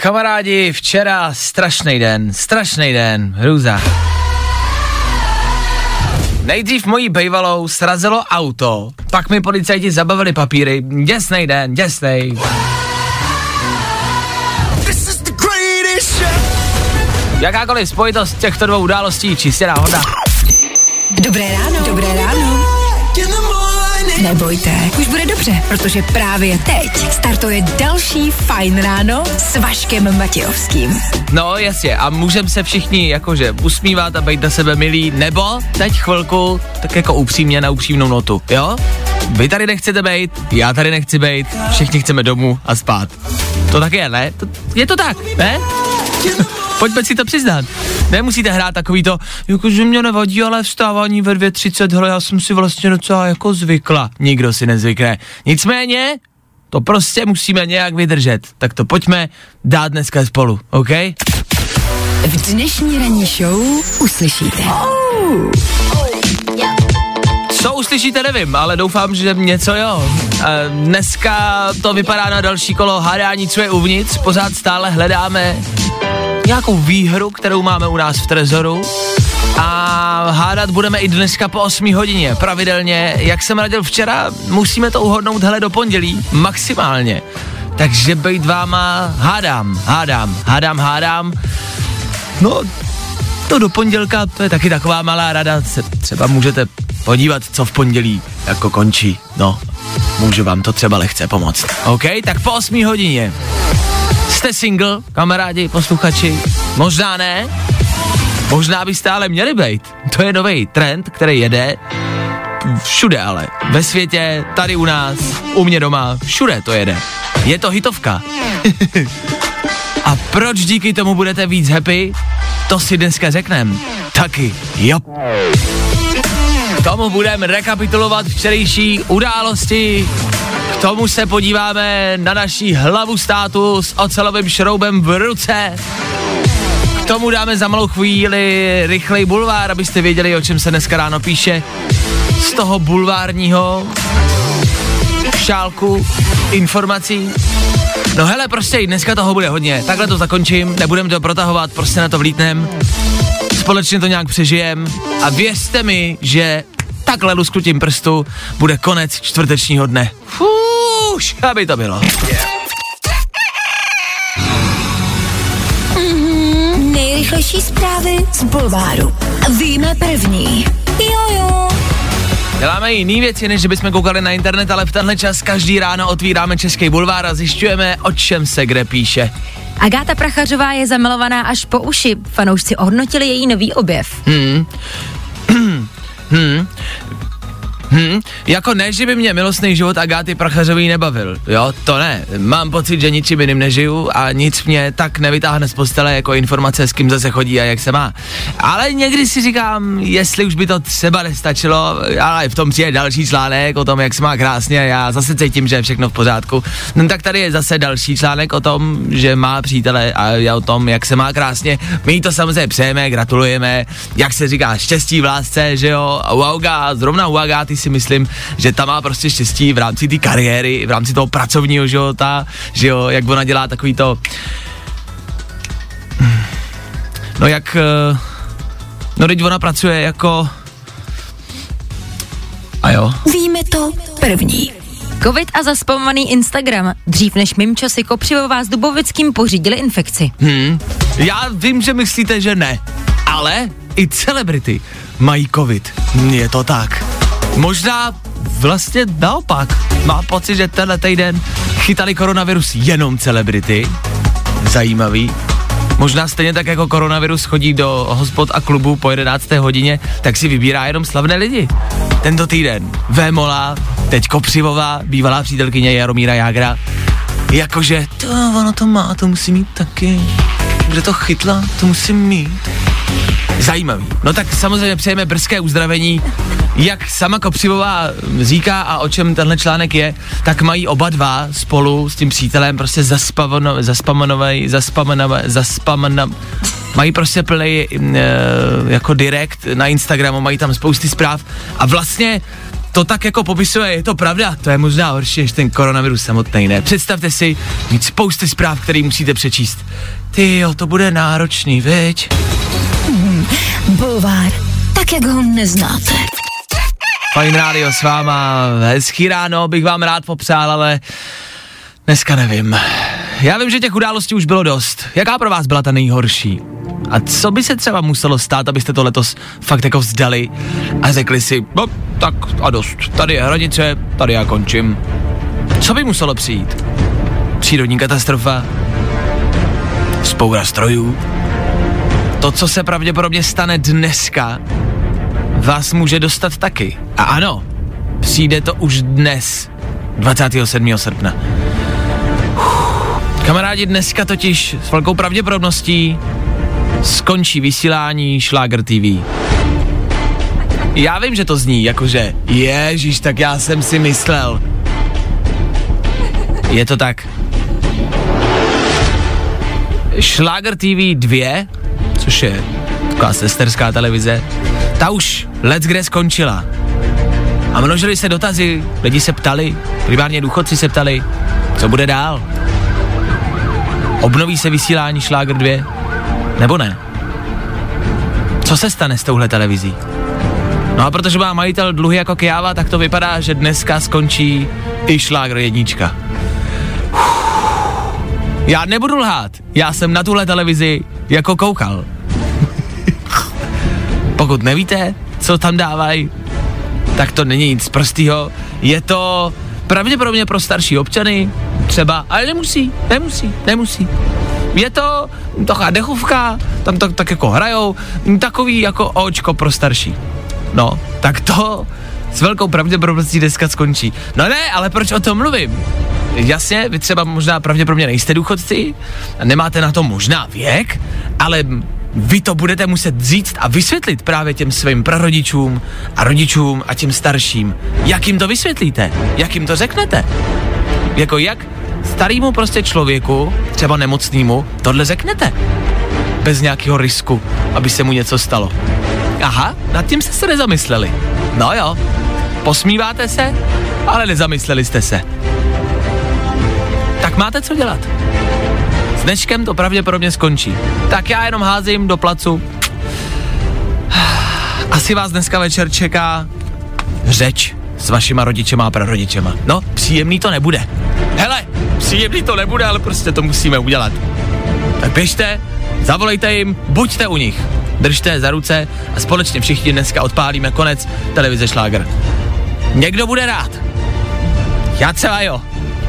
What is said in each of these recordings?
Kamarádi, včera strašný den, strašný den, hrůza. Nejdřív mojí bejvalou srazilo auto, pak mi policajti zabavili papíry, děsnej den, děsnej. Jakákoliv spojitost těchto dvou událostí čistě náhoda. Dobré ráno. Dobré ráno. Nebojte, už bude dobře, protože právě teď startuje další Fajn ráno s Vaškem Matějovským. No jasně, a můžeme se všichni jakože usmívat a být na sebe milí, nebo teď chvilku tak jako upřímně na upřímnou notu, jo? Vy tady nechcete být, já tady nechci být, všichni chceme domů a spát. To tak je, ne? To, je to tak, ne? Pojďme si to přiznat. Nemusíte hrát takový to, jakože mě nevadí, ale vstávání ve 2.30, hele, já jsem si vlastně docela jako zvykla. Nikdo si nezvykne. Nicméně, to prostě musíme nějak vydržet. Tak to pojďme dát dneska spolu, OK? V dnešní ranní show uslyšíte. Co uslyšíte, nevím, ale doufám, že něco jo. E, dneska to vypadá na další kolo hádání, co je uvnitř. Pořád stále hledáme nějakou výhru, kterou máme u nás v Trezoru. A hádat budeme i dneska po 8 hodině. Pravidelně, jak jsem radil včera, musíme to uhodnout hele do pondělí, maximálně. Takže bejt váma hádám, hádám, hádám, hádám. No, to do pondělka, to je taky taková malá rada, třeba můžete podívat, co v pondělí jako končí. No, můžu vám to třeba lehce pomoct. OK, tak po 8 hodině. Jste single, kamarádi, posluchači? Možná ne, možná byste ale měli být. To je nový trend, který jede všude ale. Ve světě, tady u nás, u mě doma, všude to jede. Je to hitovka. A proč díky tomu budete víc happy? To si dneska řeknem. Taky, jo. Tomu budeme rekapitulovat včerejší události, k tomu se podíváme na naší hlavu státu s ocelovým šroubem v ruce. K tomu dáme za malou chvíli rychlej bulvár, abyste věděli, o čem se dneska ráno píše. Z toho bulvárního šálku informací. No hele, prostě dneska toho bude hodně. Takhle to zakončím, nebudem to protahovat, prostě na to vlítnem. Společně to nějak přežijem a věřte mi, že takhle lusknutím prstu bude konec čtvrtečního dne. Fuš, aby to bylo. Nejrychlejší zprávy z Bulváru. Víme první. Jojo. Děláme jiný věci, než že bychom koukali na internet, ale v tenhle čas každý ráno otvíráme Český bulvár a zjišťujeme, o čem se kde píše. Agáta Prachařová je zamilovaná až po uši. Fanoušci ohodnotili její nový objev. Hmm. Hmm. Hmm, jako ne, že by mě milostný život Agáty Prachařový nebavil, jo, to ne. Mám pocit, že ničím jiným nežiju a nic mě tak nevytáhne z postele jako informace, s kým zase chodí a jak se má. Ale někdy si říkám, jestli už by to třeba nestačilo, ale v tom přijde další článek o tom, jak se má krásně, já zase cítím, že je všechno v pořádku. No tak tady je zase další článek o tom, že má přítele a já o tom, jak se má krásně. My jí to samozřejmě přejeme, gratulujeme, jak se říká, štěstí v lásce, že jo, u Auga, zrovna u Agáty si myslím, že ta má prostě štěstí v rámci té kariéry, v rámci toho pracovního života, že jo, jak ona dělá takový to, no jak, eh, no teď ona pracuje jako, a jo. Víme to první. Covid a zaspamovaný Instagram. Dřív než Mimčo si Kopřivová s Dubovickým pořídili infekci. Hmm. Já vím, že myslíte, že ne, ale i celebrity mají covid. Je to tak. Možná vlastně naopak. Má pocit, že tenhle týden chytali koronavirus jenom celebrity. Zajímavý. Možná stejně tak jako koronavirus chodí do hospod a klubu po 11. hodině, tak si vybírá jenom slavné lidi. Tento týden Vémola, teď Kopřivová, bývalá přítelkyně Jaromíra Jágra. Jakože, to ono to má, to musí mít taky. Kde to chytla, to musím mít. Zajímavý. No tak samozřejmě přejeme brzké uzdravení. Jak sama Kopřivová říká a o čem tenhle článek je, tak mají oba dva spolu s tím přítelem prostě zaspamano, zaspamanovej, zaspamanavé, zaspamanavé, mají prostě plný e, jako direkt na Instagramu, mají tam spousty zpráv a vlastně to tak jako popisuje, je to pravda, to je možná horší než ten koronavirus samotný, ne? Představte si mít spousty zpráv, které musíte přečíst. Ty jo, to bude náročný, veď? Bulvár, tak jak ho neznáte. Fajn rádio s váma, hezký ráno bych vám rád popřál, ale dneska nevím. Já vím, že těch událostí už bylo dost. Jaká pro vás byla ta nejhorší? A co by se třeba muselo stát, abyste to letos fakt jako vzdali a řekli si, no tak a dost, tady je hranice, tady já končím. Co by muselo přijít? Přírodní katastrofa? Spoura strojů? To, co se pravděpodobně stane dneska, vás může dostat taky. A ano, přijde to už dnes, 27. srpna. Kamarádi, dneska totiž s velkou pravděpodobností skončí vysílání Schlager TV. Já vím, že to zní jakože, ježíš, tak já jsem si myslel. Je to tak. Schlager TV 2, což je taková sesterská televize, ta už let's kde skončila. A množili se dotazy, lidi se ptali, primárně důchodci se ptali, co bude dál. Obnoví se vysílání Schlager 2? Nebo ne? Co se stane s touhle televizí? No a protože má majitel dluhy jako Kiava, tak to vypadá, že dneska skončí i Schlager jednička. Já nebudu lhát, já jsem na tuhle televizi jako koukal. Pokud nevíte, co tam dávají, tak to není nic prostýho. Je to pravděpodobně pro starší občany, třeba, ale nemusí, nemusí, nemusí. Je to taková dechovka, tam to tak jako hrajou, takový jako očko pro starší. No, tak to s velkou pravděpodobností dneska skončí. No ne, ale proč o tom mluvím? Jasně, vy třeba možná pravděpodobně nejste důchodci, nemáte na to možná věk, ale vy to budete muset říct a vysvětlit právě těm svým prarodičům a rodičům a těm starším. Jak jim to vysvětlíte? Jak jim to řeknete? Jako jak starýmu prostě člověku, třeba nemocnému, tohle řeknete? Bez nějakého risku, aby se mu něco stalo. Aha, nad tím jste se nezamysleli. No jo, posmíváte se, ale nezamysleli jste se. Tak máte co dělat. Dneškem to pravděpodobně skončí. Tak já jenom házím do placu. Asi vás dneska večer čeká řeč s vašima rodičema a prarodičema. No, příjemný to nebude. Hele, příjemný to nebude, ale prostě to musíme udělat. Tak běžte, zavolejte jim, buďte u nich. Držte za ruce a společně všichni dneska odpálíme konec televize Šláger. Někdo bude rád. Já třeba jo.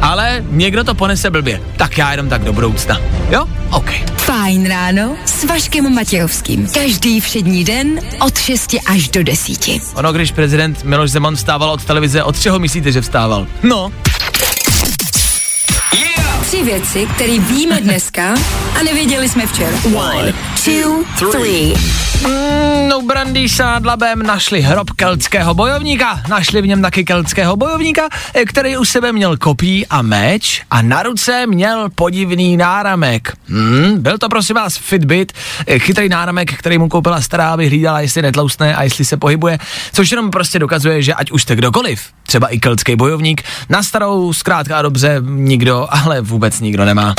Ale někdo to ponese blbě. Tak já jenom tak do budoucna. Jo? OK. Fajn ráno s Vaškem Matějovským. Každý všední den od 6 až do 10. Ono, když prezident Miloš Zeman vstával od televize, od čeho myslíte, že vstával? No, Tři věci, které víme dneska a nevěděli jsme včera. One, two, three. Mm, no Brandýsa Dlabem našli hrob keltského bojovníka. Našli v něm taky keltského bojovníka, eh, který u sebe měl kopí a meč a na ruce měl podivný náramek. Hmm, byl to prosím vás Fitbit, eh, chytrý náramek, který mu koupila stará, aby hlídala, jestli netloustne a jestli se pohybuje, což jenom prostě dokazuje, že ať už jste kdokoliv, třeba i keltský bojovník, na starou zkrátka a dobře nikdo, ale vůbec nikdo nemá.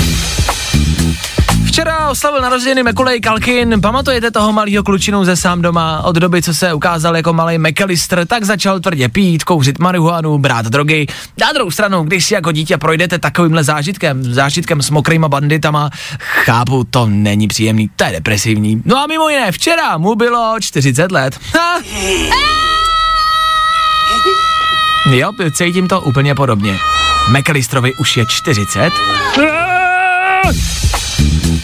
Včera oslavil narozeniny Mekulej Kalkin, pamatujete toho malého klučinu ze sám doma? Od doby, co se ukázal jako malý McAllister, tak začal tvrdě pít, kouřit marihuanu, brát drogy. Na druhou stranu, když si jako dítě projdete takovýmhle zážitkem, zážitkem s mokrýma banditama, chápu, to není příjemný, to je depresivní. No a mimo jiné, včera mu bylo 40 let. Jo, cítím to úplně podobně. McAllisterovi už je 40.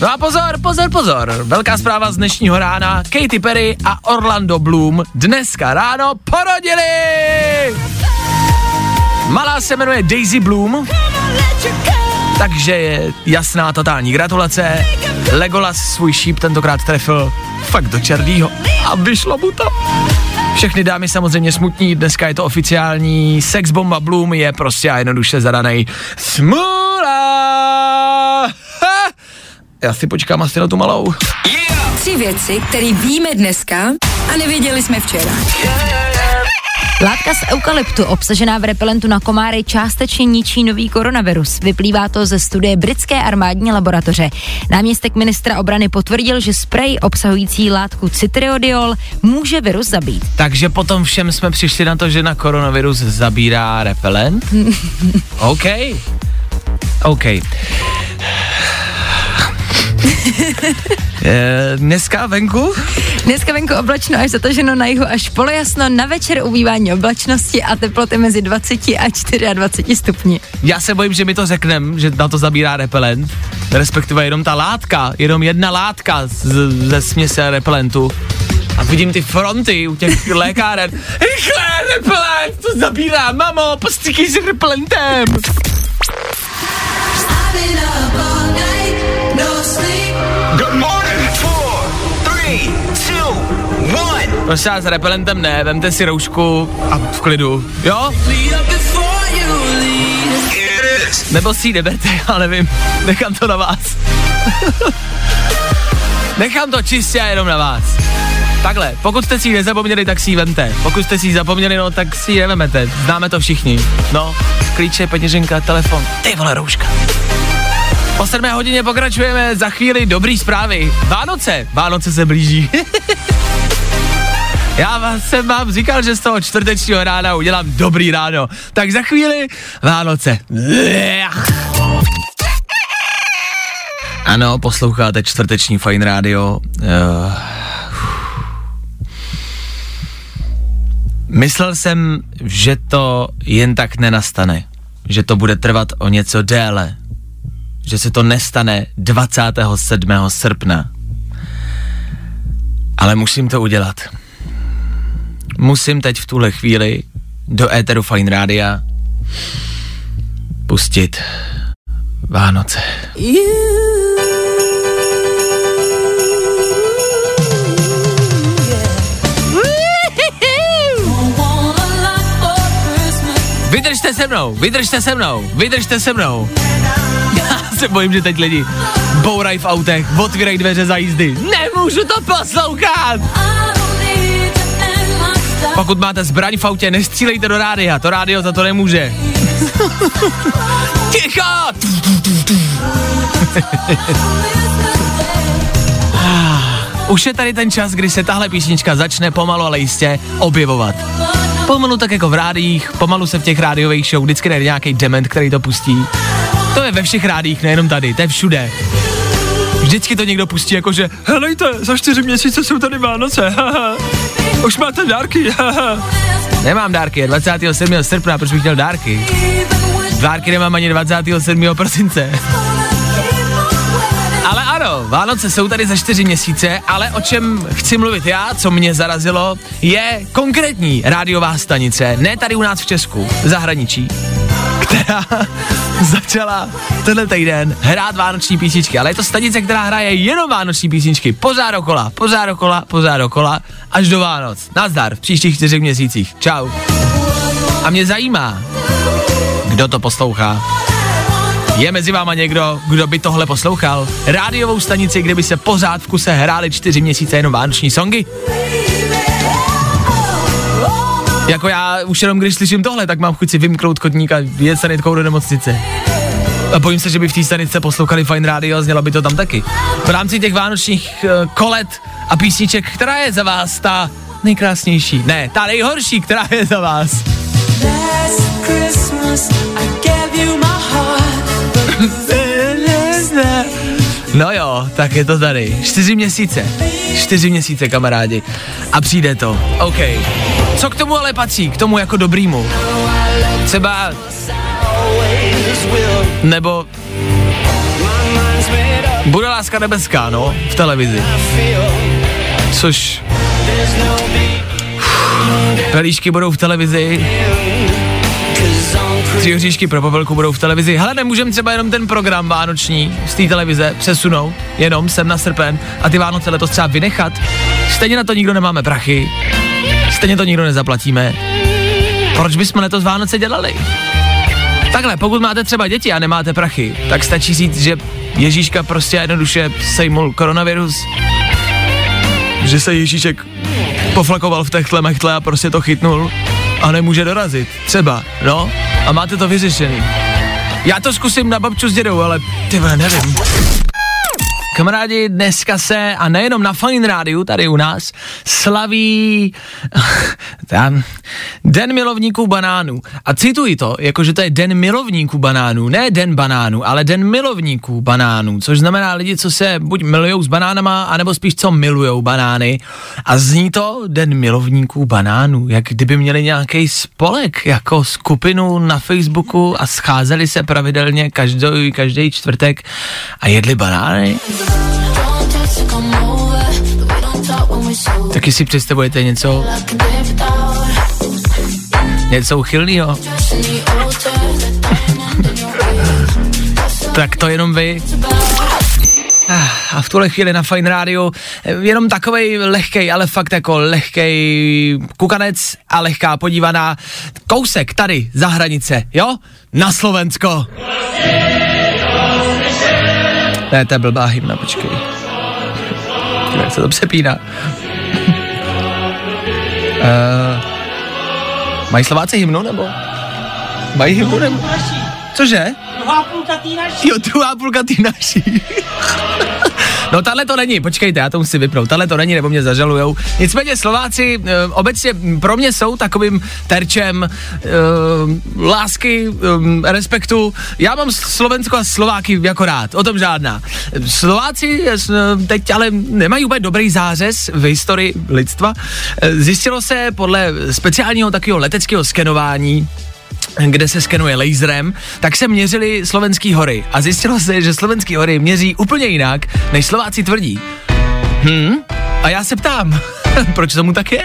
No a pozor, pozor, pozor. Velká zpráva z dnešního rána. Katy Perry a Orlando Bloom dneska ráno porodili! Malá se jmenuje Daisy Bloom, takže je jasná totální gratulace. Legolas svůj šíp tentokrát trefil fakt do černýho a vyšlo mu to. Všechny dámy samozřejmě smutní, dneska je to oficiální, sex bomba Bloom je prostě a jednoduše zadanej. Smula! Ha! Já si počkám asi na tu malou. Tři věci, které víme dneska a nevěděli jsme včera. Látka z eukalyptu obsažená v repelentu na komáry částečně ničí nový koronavirus. Vyplývá to ze studie britské armádní laboratoře. Náměstek ministra obrany potvrdil, že sprej obsahující látku citriodiol může virus zabít. Takže potom všem jsme přišli na to, že na koronavirus zabírá repelent? OK. OK. Eh, dneska venku? Dneska venku oblačno až zataženo na jihu až polojasno, na večer ubývání oblačnosti a teploty mezi 20 a 24 stupni. Já se bojím, že mi to řeknem, že na to zabírá repelent, respektive jenom ta látka, jenom jedna látka z, ze směse repelentu. A vidím ty fronty u těch lékáren. Rychle, repelent, to zabírá, mamo, postříkej si repelentem. Good Vás, s repelentem ne, vemte si roušku a v klidu, jo? Nebo si ji neberte, já nevím, nechám to na vás. nechám to čistě a jenom na vás. Takhle, pokud jste si ji nezapomněli, tak si ji vemte. Pokud jste si ji zapomněli, no tak si ji nevemete. Známe to všichni. No, klíče, peněženka, telefon, ty vole rouška. Po sedmé hodině pokračujeme, za chvíli dobrý zprávy. Vánoce, Vánoce se blíží. Já vás jsem vám říkal, že z toho čtvrtečního rána udělám dobrý ráno. Tak za chvíli Vánoce. Ano, posloucháte čtvrteční Fine Radio. Uh, myslel jsem, že to jen tak nenastane. Že to bude trvat o něco déle. Že se to nestane 27. srpna. Ale musím to udělat. Musím teď v tuhle chvíli do éteru Fine Rádia pustit Vánoce. Vydržte se mnou, vydržte se mnou, vydržte se mnou. Já se bojím, že teď lidi bourají v autech, otvírají dveře za jízdy. Nemůžu to poslouchat! Pokud máte zbraň v autě, nestřílejte do rádia, to rádio za to nemůže. Ticho! Už je tady ten čas, kdy se tahle písnička začne pomalu, ale jistě objevovat. Pomalu tak jako v rádiích, pomalu se v těch rádiových show vždycky najde nějaký dement, který to pustí. To je ve všech rádiích, nejenom tady, to je všude. Vždycky to někdo pustí jako, že helejte, za čtyři měsíce jsou tady Vánoce, haha. Už máte dárky. Nemám dárky, je 27. srpna, proč bych měl dárky? Dárky nemám ani 27. prosince. Ale ano, Vánoce jsou tady za čtyři měsíce, ale o čem chci mluvit já, co mě zarazilo, je konkrétní rádiová stanice, ne tady u nás v Česku, v zahraničí, která začala tenhle týden hrát vánoční písničky, ale je to stanice, která hraje jenom vánoční písničky, pořád dokola, pořád dokola, pořád dokola, až do Vánoc. Nazdar, v příštích čtyřech měsících. Čau. A mě zajímá, kdo to poslouchá. Je mezi váma někdo, kdo by tohle poslouchal? Rádiovou stanici, kde by se pořád v kuse hrály čtyři měsíce jenom vánoční songy? Jako já už jenom když slyším tohle, tak mám chuť si vymknout kotník a jet sanitkou do nemocnice. A bojím se, že by v té stanice poslouchali Fine Radio a znělo by to tam taky. V rámci těch vánočních uh, kolet a písniček, která je za vás ta nejkrásnější? Ne, ta nejhorší, která je za vás. No jo, tak je to tady. Čtyři měsíce. Čtyři měsíce, kamarádi. A přijde to. OK. Co k tomu ale patří? K tomu jako dobrýmu. Třeba nebo bude láska nebeská, no, v televizi. Což Pelíšky budou v televizi, tři hříšky pro popelku budou v televizi. Hele, nemůžeme třeba jenom ten program vánoční z té televize přesunout, jenom sem na srpen a ty Vánoce letos třeba vynechat. Stejně na to nikdo nemáme prachy, stejně to nikdo nezaplatíme. Proč bychom letos Vánoce dělali? Takhle, pokud máte třeba děti a nemáte prachy, tak stačí říct, že Ježíška prostě jednoduše sejmul koronavirus, že se Ježíšek poflakoval v techtle mechtle a prostě to chytnul a nemůže dorazit. Třeba, no. A máte to vyřešený. Já to zkusím na babču s dědou, ale ty nevím. Kamarádi, dneska se, a nejenom na Fine Rádiu, tady u nás, slaví tam, Den milovníků banánů. A cituji to, jakože to je Den milovníků banánů, ne Den banánů, ale Den milovníků banánů, což znamená lidi, co se buď milujou s banánama, anebo spíš co milujou banány. A zní to Den milovníků banánů, jak kdyby měli nějaký spolek, jako skupinu na Facebooku a scházeli se pravidelně každý, každý čtvrtek a jedli banány. Taky si představujete něco, něco uchylného. tak to jenom vy. A v tuhle chvíli na Fine Radio jenom takovej lehkej, ale fakt jako lehkej kukanec a lehká podívaná kousek tady za hranice, jo? Na Slovensko. Ne, to je blbá hymna, počkej. Jak se to přepíná. uh, mají Slováci hymnu, nebo? Mají hymnu, nebo? Cože? Druhá půlka tý naší. Jo, druhá půlka tý naší. No tahle to není, počkejte, já to musím vypnout, tahle to není, nebo mě zažalujou. Nicméně Slováci e, obecně pro mě jsou takovým terčem e, lásky, e, respektu. Já mám Slovensko a Slováky jako rád, o tom žádná. Slováci e, teď ale nemají úplně dobrý zářez v historii lidstva. E, zjistilo se podle speciálního takového leteckého skenování, kde se skenuje laserem, tak se měřili slovenský hory a zjistilo se, že slovenský hory měří úplně jinak, než Slováci tvrdí. Hm? A já se ptám, proč tomu tak je?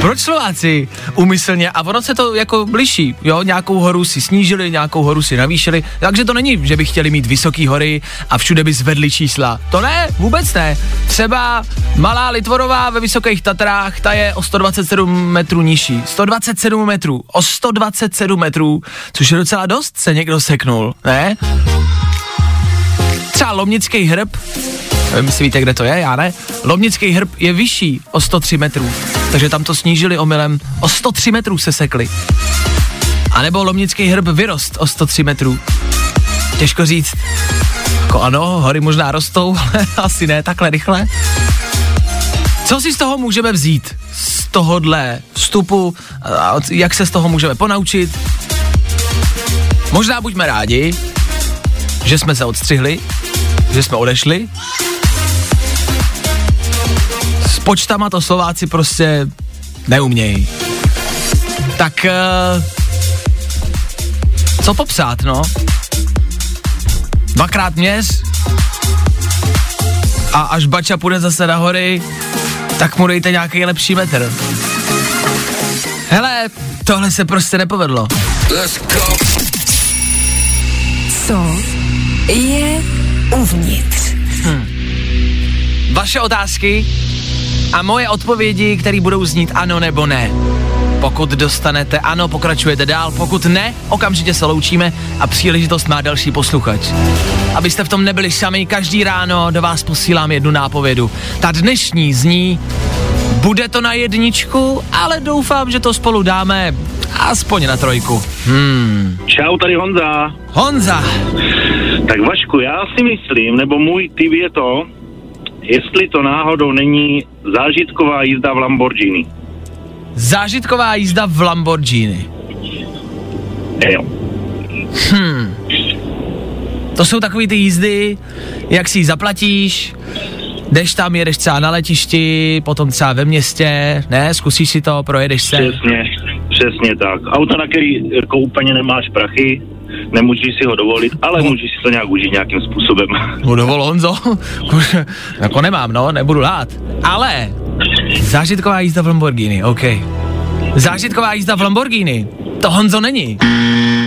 Proč Slováci umyslně, a ono se to jako liší, jo, nějakou horu si snížili, nějakou horu si navýšili, takže to není, že by chtěli mít vysoké hory a všude by zvedli čísla. To ne, vůbec ne. Třeba Malá Litvorová ve Vysokých Tatrách, ta je o 127 metrů nižší. 127 metrů, o 127 metrů, což je docela dost, se někdo seknul, ne? Třeba Lomnický hrb, víte, kde to je, já ne. Lomnický hrb je vyšší o 103 metrů, takže tam to snížili omylem. O 103 metrů se sekli. A nebo Lomnický hrb vyrost o 103 metrů. Těžko říct. Jako ano, hory možná rostou, ale asi ne takhle rychle. Co si z toho můžeme vzít? Z tohohle vstupu, jak se z toho můžeme ponaučit? Možná buďme rádi, že jsme se odstřihli, že jsme odešli. Počtama to Slováci prostě neumějí. Tak uh, co popsat, no? Dvakrát měř a až Bača půjde zase na hory, tak mu dejte nějaký lepší metr. Hele, tohle se prostě nepovedlo. Co je uvnitř? Vaše otázky a moje odpovědi, které budou znít ano nebo ne. Pokud dostanete ano, pokračujete dál, pokud ne, okamžitě se loučíme a příležitost má další posluchač. Abyste v tom nebyli sami, každý ráno do vás posílám jednu nápovědu. Ta dnešní zní, bude to na jedničku, ale doufám, že to spolu dáme aspoň na trojku. Hmm. Čau, tady Honza. Honza, Tak Vašku, já si myslím, nebo můj tip je to, jestli to náhodou není zážitková jízda v Lamborghini. zážitková jízda v Lamborghini. Jo. To jsou takový ty jízdy, jak si ji zaplatíš, jdeš tam, jedeš třeba na letišti, potom třeba ve městě, ne, zkusíš si to, projedeš se. Přesně, Přesně tak. Auto, na který jako úplně nemáš prachy, nemůžeš si ho dovolit, ale můžeš si to nějak užít nějakým způsobem. No dovol Honzo, jako nemám, no, nebudu lát. Ale zážitková jízda v Lamborghini, OK. Zážitková jízda v Lamborghini, to Honzo není.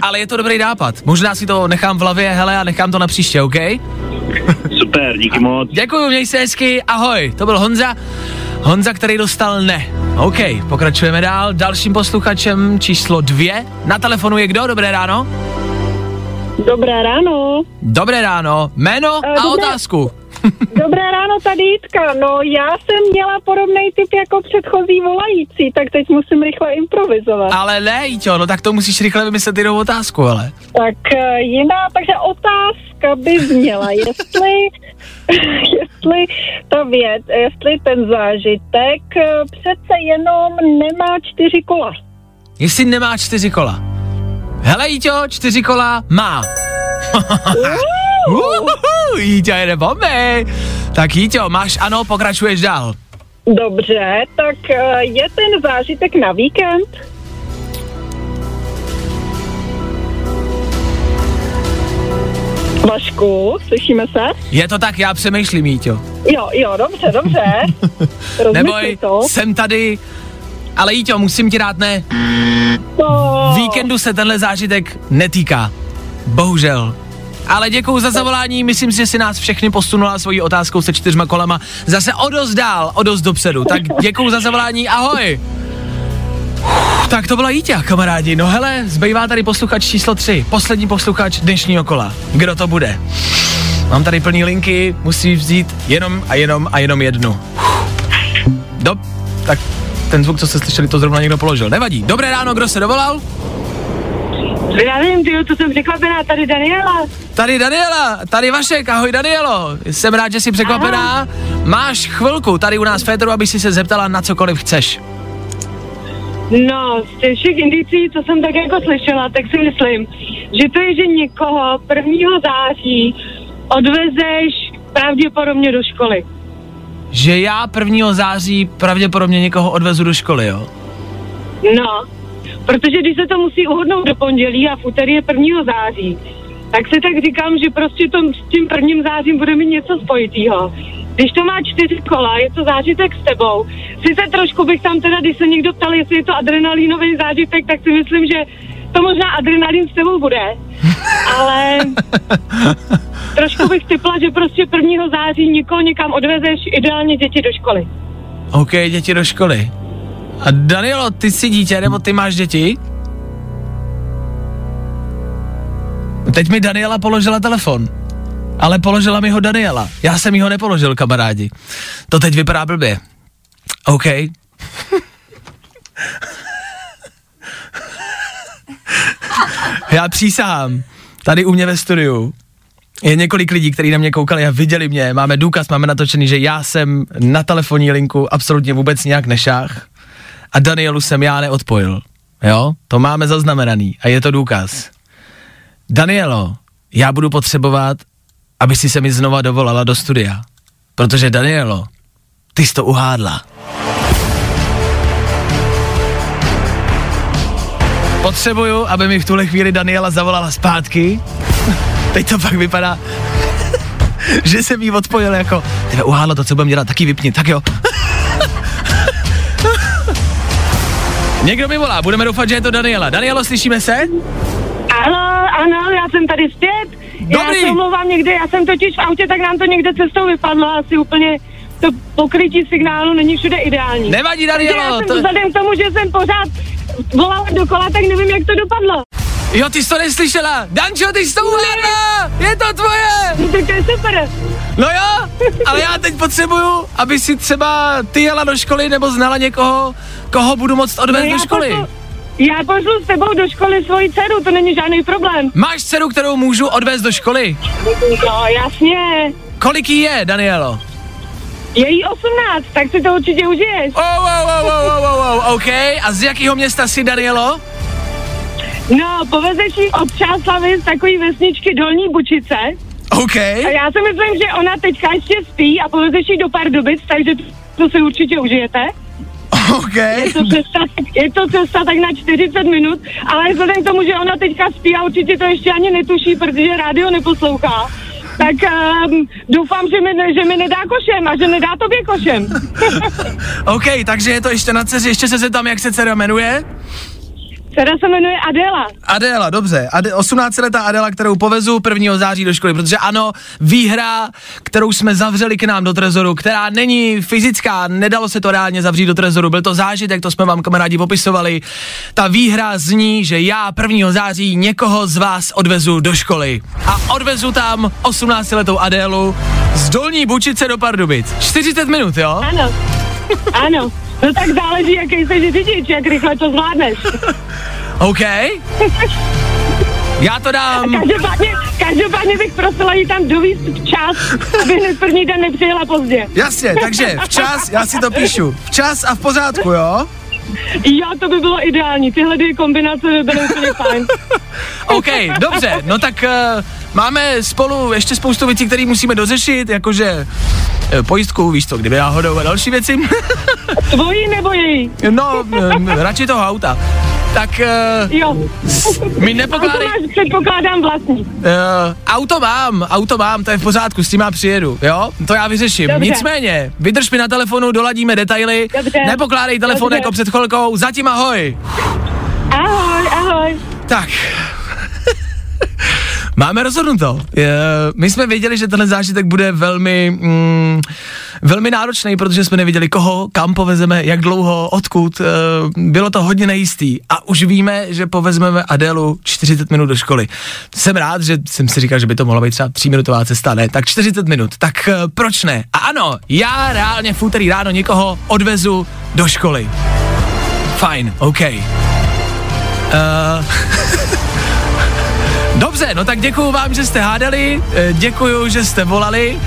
Ale je to dobrý nápad. Možná si to nechám v hlavě, hele, a nechám to na příště, OK? Super, díky moc. Děkuji, měj se hezky, ahoj. To byl Honza. Honza, který dostal ne. OK, pokračujeme dál. Dalším posluchačem číslo dvě. Na telefonu je kdo? Dobré ráno. Dobré ráno. Dobré ráno. Jméno Eh, a dobré- otázku. Dobré ráno, tady Jitka. No, já jsem měla podobný typ jako předchozí volající, tak teď musím rychle improvizovat. Ale ne, Jíťo, no tak to musíš rychle vymyslet jinou otázku, ale. Tak eh, jiná, takže otázka by zněla, jestli, jestli ta věc, jestli ten zážitek eh, přece jenom nemá čtyři kola. Jestli nemá čtyři kola. Hele, Jíťo, čtyři kola má. Uhuhu, Jíťo jede bomby. Tak Jíťo, máš ano, pokračuješ dál. Dobře, tak eh, je ten zážitek na víkend? Vašku, slyšíme se? Je to tak, já přemýšlím, Jíťo. Jo, jo, dobře, dobře. Rozmysli Neboj, to. jsem tady, ale Jíťo, musím ti dát ne. to. Víkendu se tenhle zážitek netýká. Bohužel. Ale děkuju za zavolání, myslím si, že si nás všechny posunula svojí otázkou se čtyřma kolama zase o dost dál, o dost dopředu. Tak děkuju za zavolání, ahoj. Uf, Tak to byla Jíťa, kamarádi. No hele, zbývá tady posluchač číslo 3, poslední posluchač dnešního kola. Kdo to bude? Mám tady plný linky, musí vzít jenom a jenom a jenom jednu. Do, tak ten zvuk, co jste slyšeli, to zrovna někdo položil. Nevadí. Dobré ráno, kdo se dovolal? Já nevím, tyjo, to jsem překvapená, tady Daniela. Tady Daniela, tady Vašek, ahoj Danielo. Jsem rád, že jsi překvapená. Máš chvilku tady u nás Féteru, aby si se zeptala na cokoliv chceš. No, z těch všech indicí, co jsem tak jako slyšela, tak si myslím, že to je, že někoho 1. září odvezeš pravděpodobně do školy. Že já 1. září pravděpodobně někoho odvezu do školy, jo? No, protože když se to musí uhodnout do pondělí a v úterý je 1. září, tak si tak říkám, že prostě to s tím prvním zářím bude mít něco spojitýho. Když to má čtyři kola, je to zážitek s tebou. Sice trošku bych tam teda, když se někdo ptal, jestli je to adrenalínový zážitek, tak si myslím, že to možná adrenalin s tebou bude. Ale trošku bych typla, že prostě 1. září někoho někam odvezeš, ideálně děti do školy. OK, děti do školy. A Danielo, ty jsi dítě, nebo ty máš děti? Teď mi Daniela položila telefon. Ale položila mi ho Daniela. Já jsem jí ho nepoložil, kamarádi. To teď vypadá blbě. OK. Já přísahám. Tady u mě ve studiu je několik lidí, kteří na mě koukali a viděli mě. Máme důkaz, máme natočený, že já jsem na telefonní linku absolutně vůbec nějak nešách a Danielu jsem já neodpojil. Jo, to máme zaznamenaný a je to důkaz. Danielo, já budu potřebovat, aby si se mi znova dovolala do studia. Protože Danielo, ty jsi to uhádla. Potřebuju, aby mi v tuhle chvíli Daniela zavolala zpátky. Teď to pak vypadá, že jsem jí odpojil jako, tebe uhádlo to, co budeme dělat, taky vypni, tak jo. Někdo mi volá, budeme doufat, že je to Daniela. Danielo, slyšíme se? Ano, ano, já jsem tady zpět. Já Dobrý. se omlouvám někde, já jsem totiž v autě, tak nám to někde cestou vypadlo, asi úplně to pokrytí signálu není všude ideální. Nevadí, Takže já jsem To... vzhledem k tomu, že jsem pořád volala dokola, tak nevím, jak to dopadlo. Jo, ty jsi to neslyšela. Dančo, ty jsi to uhádla. Je to tvoje. No, tak to je super. No jo, ale já teď potřebuju, aby si třeba ty jela do školy nebo znala někoho, koho budu moct odvést No, do školy. pošlu- Já pošlu s tebou do školy svoji dceru, to není žádný problém. Máš dceru, kterou můžu odvést do školy? No, jasně. Kolik jí je, Danielo? Je jí 18, tak si to určitě užiješ. Oh, oh, oh, oh, oh, oh, oh, OK. A z jakého města jsi, Danielo? No, povezeš jí od Čáslavy z takový vesničky Dolní Bučice. OK. A já si myslím, že ona teďka ještě spí a povezeš jí do Pardubic, takže to si určitě užijete. OK. Je to, cesta, je to cesta tak na 40 minut, ale vzhledem k tomu, že ona teďka spí a určitě to ještě ani netuší, protože rádio neposlouchá, tak um, doufám, že mi, že mi nedá košem a že nedá tobě košem. OK, takže je to ještě na dceři, ještě se zeptám, jak se dcera jmenuje? Dcera se jmenuje Adela. Adéla, dobře. Ade, 18-letá Adéla, kterou povezu 1. září do školy, protože ano, výhra, kterou jsme zavřeli k nám do trezoru, která není fyzická, nedalo se to reálně zavřít do trezoru, byl to zážitek, to jsme vám kamarádi popisovali. Ta výhra zní, že já 1. září někoho z vás odvezu do školy. A odvezu tam 18-letou Adélu z Dolní Bučice do Pardubic. 40 minut, jo? Ano, ano. No tak záleží, jaký jsi řidič, jak rychle to zvládneš. OK. Já to dám... Každopádně, každopádně bych prosila jí tam dovíst včas, aby hned první den nepřijela pozdě. Jasně, takže včas, já si to píšu. Včas a v pořádku, jo? Jo, to by bylo ideální. Tyhle dvě kombinace by byly úplně fajn. OK, dobře, no tak uh, máme spolu ještě spoustu věcí, které musíme dořešit, jakože uh, pojistku, víš co, kdyby náhodou a další věci. Tvojí nebo její? no, um, radši toho auta. Tak uh, Jo. mi Auto nepokládej... máš, předpokládám vlastní. Uh, auto mám, auto mám, to je v pořádku, s tím já přijedu, jo? To já vyřeším. Dobře. Nicméně, vydrž mi na telefonu, doladíme detaily, Dobře. nepokládej telefon Dobře. jako před chvilkou, zatím ahoj. Ahoj, ahoj. Tak. Máme rozhodnuto. Je, my jsme věděli, že tenhle zážitek bude velmi, mm, velmi náročný, protože jsme nevěděli koho, kam povezeme, jak dlouho, odkud. E, bylo to hodně nejistý. A už víme, že povezmeme Adélu 40 minut do školy. Jsem rád, že jsem si říkal, že by to mohla být třeba 3 minutová cesta, ne? Tak 40 minut. Tak e, proč ne? A ano, já reálně v úterý ráno někoho odvezu do školy. Fajn, OK. Uh, Dobře, no tak děkuju vám, že jste hádali, eh, děkuju, že jste volali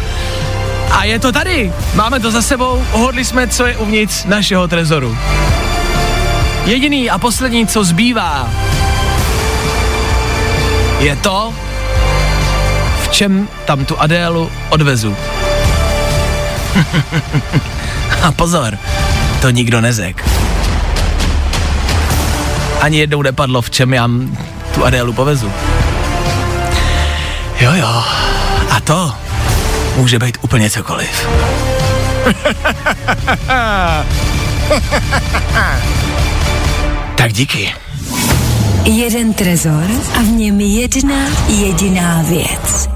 a je to tady. Máme to za sebou, ohodli jsme, co je uvnitř našeho trezoru. Jediný a poslední, co zbývá, je to, v čem tam tu Adélu odvezu. a pozor, to nikdo nezek. Ani jednou nepadlo, v čem já tu Adélu povezu. Jo, jo. A to může být úplně cokoliv. tak díky. Jeden trezor a v něm jedna jediná věc.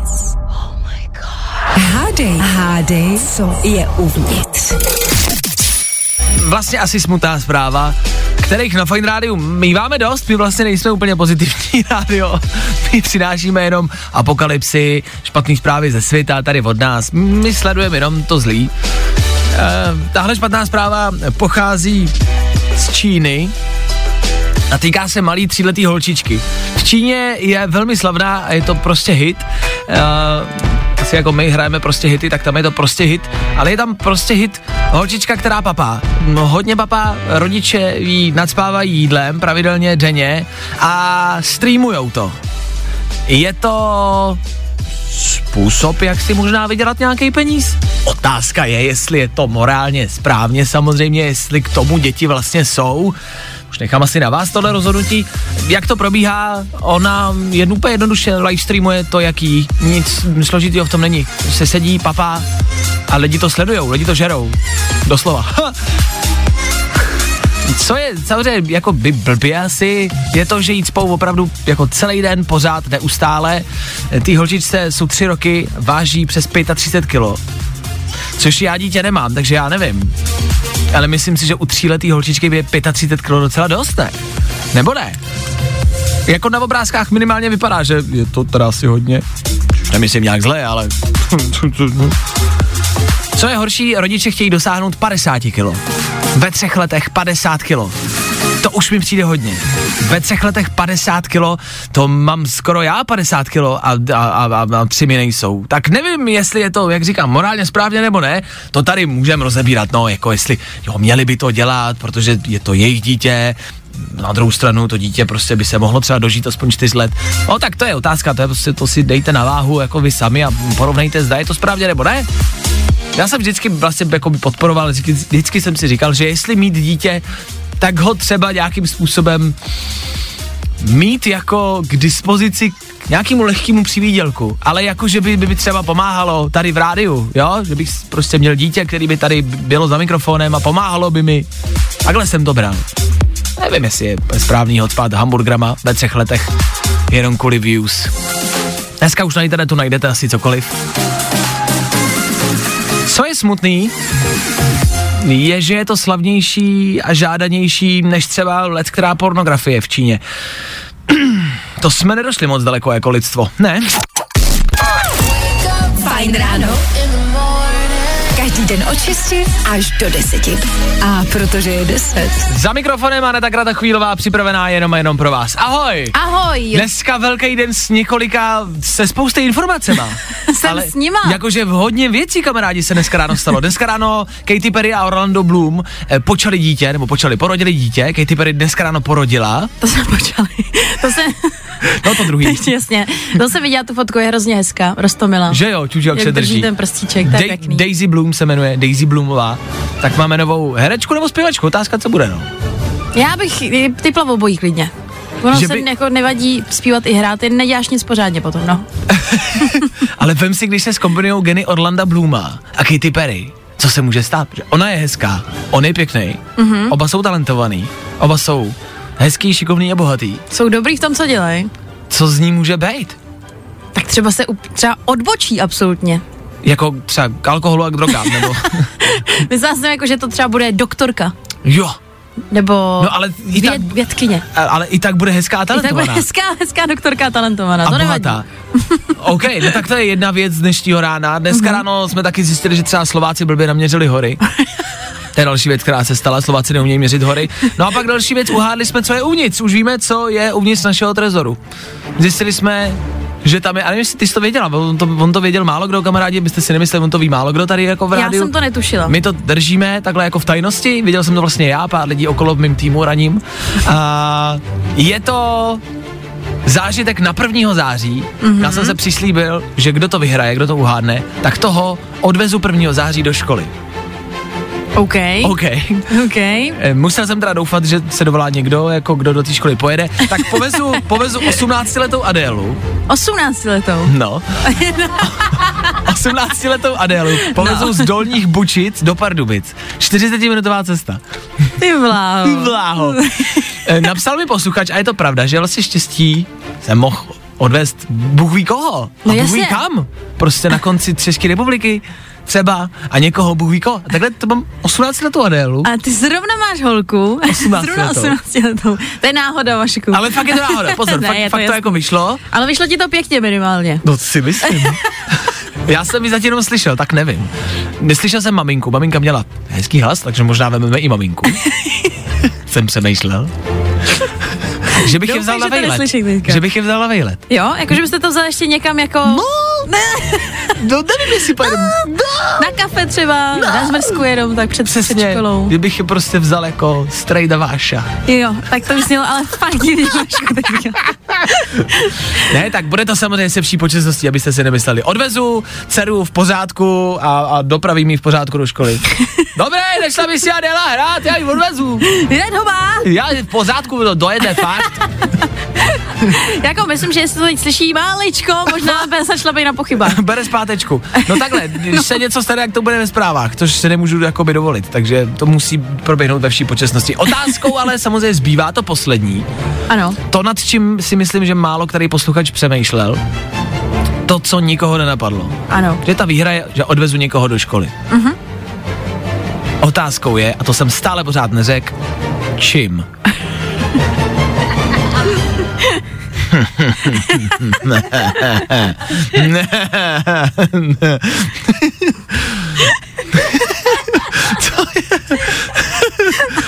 Hádej, hádej, co je uvnitř. Vlastně asi smutná zpráva, kterých na Fine Rádiu míváme dost, my vlastně nejsme úplně pozitivní rádio, my přinášíme jenom apokalypsy, špatné zprávy ze světa tady od nás, my sledujeme jenom to zlý. E, tahle špatná zpráva pochází z Číny, a týká se malý tříletý holčičky. V Číně je velmi slavná a je to prostě hit. Uh, asi jako my hrajeme prostě hity, tak tam je to prostě hit, ale je tam prostě hit holčička, která papá. No, hodně papá, rodiče jí nadspávají jídlem pravidelně denně a streamujou to. Je to způsob, jak si možná vydělat nějaký peníz? Otázka je, jestli je to morálně správně, samozřejmě, jestli k tomu děti vlastně jsou. Už nechám asi na vás tohle rozhodnutí. Jak to probíhá? Ona jen úplně jednoduše live streamuje to, jaký. Nic složitého v tom není. Se sedí, papá a lidi to sledujou, lidi to žerou. Doslova. Co je samozřejmě jako by blbě asi, je to, že jít spolu opravdu jako celý den, pořád, neustále. Ty holčičce jsou tři roky, váží přes 35 kilo. Což já dítě nemám, takže já nevím. Ale myslím si, že u tříletý holčičky by je 35 kg docela dost, ne? Nebo ne? Jako na obrázkách minimálně vypadá, že je to teda asi hodně. Nemyslím nějak zle, ale... Co je horší, rodiče chtějí dosáhnout 50 kg. Ve třech letech 50 kg. Už mi přijde hodně. Ve třech letech 50 kilo, to mám skoro já 50 kilo a, a, a, a, tři mi nejsou. Tak nevím, jestli je to, jak říkám, morálně správně nebo ne, to tady můžeme rozebírat, no, jako jestli, jo, měli by to dělat, protože je to jejich dítě, na druhou stranu to dítě prostě by se mohlo třeba dožít aspoň 4 let. No tak to je otázka, to, je prostě, to si dejte na váhu jako vy sami a porovnejte, zda je to správně nebo ne. Já jsem vždycky vlastně jako podporoval, vždycky, vždycky jsem si říkal, že jestli mít dítě, tak ho třeba nějakým způsobem mít jako k dispozici nějakému lehkému přivídělku, ale jako, že by, by třeba pomáhalo tady v rádiu, jo, že bych prostě měl dítě, který by tady bylo za mikrofonem a pomáhalo by mi. Takhle jsem to bral. Nevím, jestli je správný odpad hamburgrama ve třech letech, jenom kvůli views. Dneska už na internetu najdete asi cokoliv. Co je smutný, je, že je to slavnější a žádanější než třeba let, která pornografie v Číně. to jsme nedošli moc daleko jako lidstvo, ne? Fajn ráno. Den od 6 až do 10. A protože je 10. Za mikrofonem Aneta Krata Chvílová připravená jenom a jenom pro vás. Ahoj! Ahoj! Dneska velký den s několika, se spousty informacema. Jsem s nima. Jakože v hodně věcí, kamarádi, se dneska ráno stalo. Dneska ráno Katy Perry a Orlando Bloom eh, počali dítě, nebo počali, porodili dítě. Katy Perry dneska ráno porodila. To jsme počali. To se, No to druhý. jasně. To se viděla tu fotku, je hrozně hezká, rostomila. Že jo, čuž jak, Jak se drží drží. ten prstíček, to je Dai- pěkný. Daisy Bloom se jmenuje, Daisy Bloomová. Tak máme novou herečku nebo zpěvačku, otázka, co bude, no. Já bych typla obojí klidně. Ono Že se by- jako nevadí zpívat i hrát, jen neděláš nic pořádně potom, no. Ale vem si, když se zkombinují geny Orlanda Blooma a Katy Perry, co se může stát? Ona je hezká, on je pěkný, Mhm. mm-hmm. oba jsou talentovaný, oba jsou hezký, šikovný a bohatý. Jsou dobrý v tom, co dělají. Co z ní může být? Tak třeba se up- třeba odbočí absolutně. Jako třeba k alkoholu a k drogám, nebo... Myslela jsem jako, že to třeba bude doktorka. jo, Nebo No, ale i věd, tak- vědkyně. ale i tak bude hezká a I tak bude talentovaná. hezká, hezká doktorka a talentovaná, a to nevadí. bohatá. OK, no tak to je jedna věc z dnešního rána. Dneska Mhm. ráno jsme taky zjistili, že třeba Slováci blbě naměřili hory. To je další věc, která se stala. Slováci neumějí měřit hory. No a pak další věc, uhádli jsme, co je uvnitř. Už víme, co je uvnitř našeho trezoru. Zjistili jsme, že tam je, a nevím, jestli ty jsi to věděla, on to, on to věděl málo kdo, kamarádi, byste si nemysleli, on to ví málo kdo tady jako v Já rádiu. jsem to netušila. My to držíme takhle jako v tajnosti, viděl jsem to vlastně já, pár lidí okolo v mým týmu raním. A je to zážitek na 1. září. Mm-hmm. Já jsem se přislíbil, že kdo to vyhraje, kdo to uhádne, tak toho odvezu 1. září do školy. OK, OK. OK. Eh, Musel jsem teda doufat, že se dovolá někdo, jako kdo do té školy pojede. Tak povezu, povezu 18-letou Adélu. 18 letou. No. 18-letou Adélu povezu no. z Dolních Bučic do Pardubic. 40-minutová cesta. Ty vláho. Bláho. Eh, Napsal mi posluchač, a je to pravda, že vlastně štěstí jsem mohl odvést Bůh ví koho. A No Bůh ví kam. Prostě na konci České republiky třeba a někoho Bůh ví takhle to mám 18 letou Adélu. A ty zrovna máš holku. 18 zrovna letou. 18 letou. To je náhoda, Vašku. Ale fakt je to náhoda, pozor, Ne, fakt, to fakt to jako vyšlo. Ale vyšlo ti to pěkně minimálně. No si myslím. Já jsem ji zatím jenom slyšel, tak nevím. Neslyšel jsem maminku, maminka měla hezký hlas, takže možná vezmeme i maminku. jsem přemýšlel. že bych je vzal na že to vejlet. Že bych je vzal na vejlet. Jo, jakože byste to vzali ještě někam jako... No, no nevím, jestli pojedem. Na kafe třeba, na zmrzku jenom tak před, před Přesně, školou. kdybych je prostě vzal jako strejda váša. Jo, tak to bys měl ale fakt. Ne, tak bude to samozřejmě se vší počestností, abyste si nemysleli. Odvezu dceru v pořádku a, a dopravím ji v pořádku do školy. Dobré, nešla by si Adela hrát, já ji odvezu. Hned ho má. Já v pořádku, to dojede fakt. Jako myslím, že jestli to teď slyší máličko, možná by začala být na pochybách. Bere zpátečku. No takhle, když se něco stane, jak to bude ve zprávách, což se nemůžu jakoby dovolit, takže to musí proběhnout ve vší počestnosti. Otázkou ale samozřejmě zbývá to poslední. Ano. To, nad čím si myslím, že málo který posluchač přemýšlel, to, co nikoho nenapadlo. Ano. Že ta výhra je, že odvezu někoho do školy. Mhm. Otázkou je, a to jsem stále pořád neřekl, čím?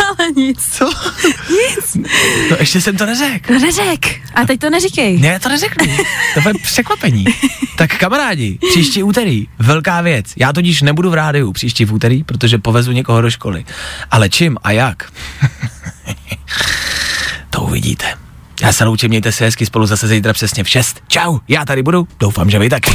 Ale nic. Co? Nic. No ještě jsem to neřekl. No neřek. A teď to neříkej. Ne, já to neřeknu. To bude překvapení. Tak kamarádi, příští úterý, velká věc. Já totiž nebudu v rádiu příští v úterý, protože povezu někoho do školy. Ale čím a jak? to uvidíte. Já se loučím, mějte se hezky spolu zase zítra přesně v 6. Čau, já tady budu, doufám, že vy taky.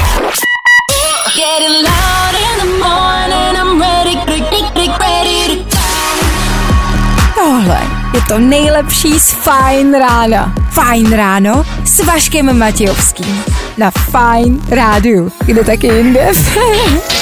Tohle je to nejlepší z Fajn rána. Fajn ráno s Vaškem Matějovským. Na Fajn rádu, kde taky jinde.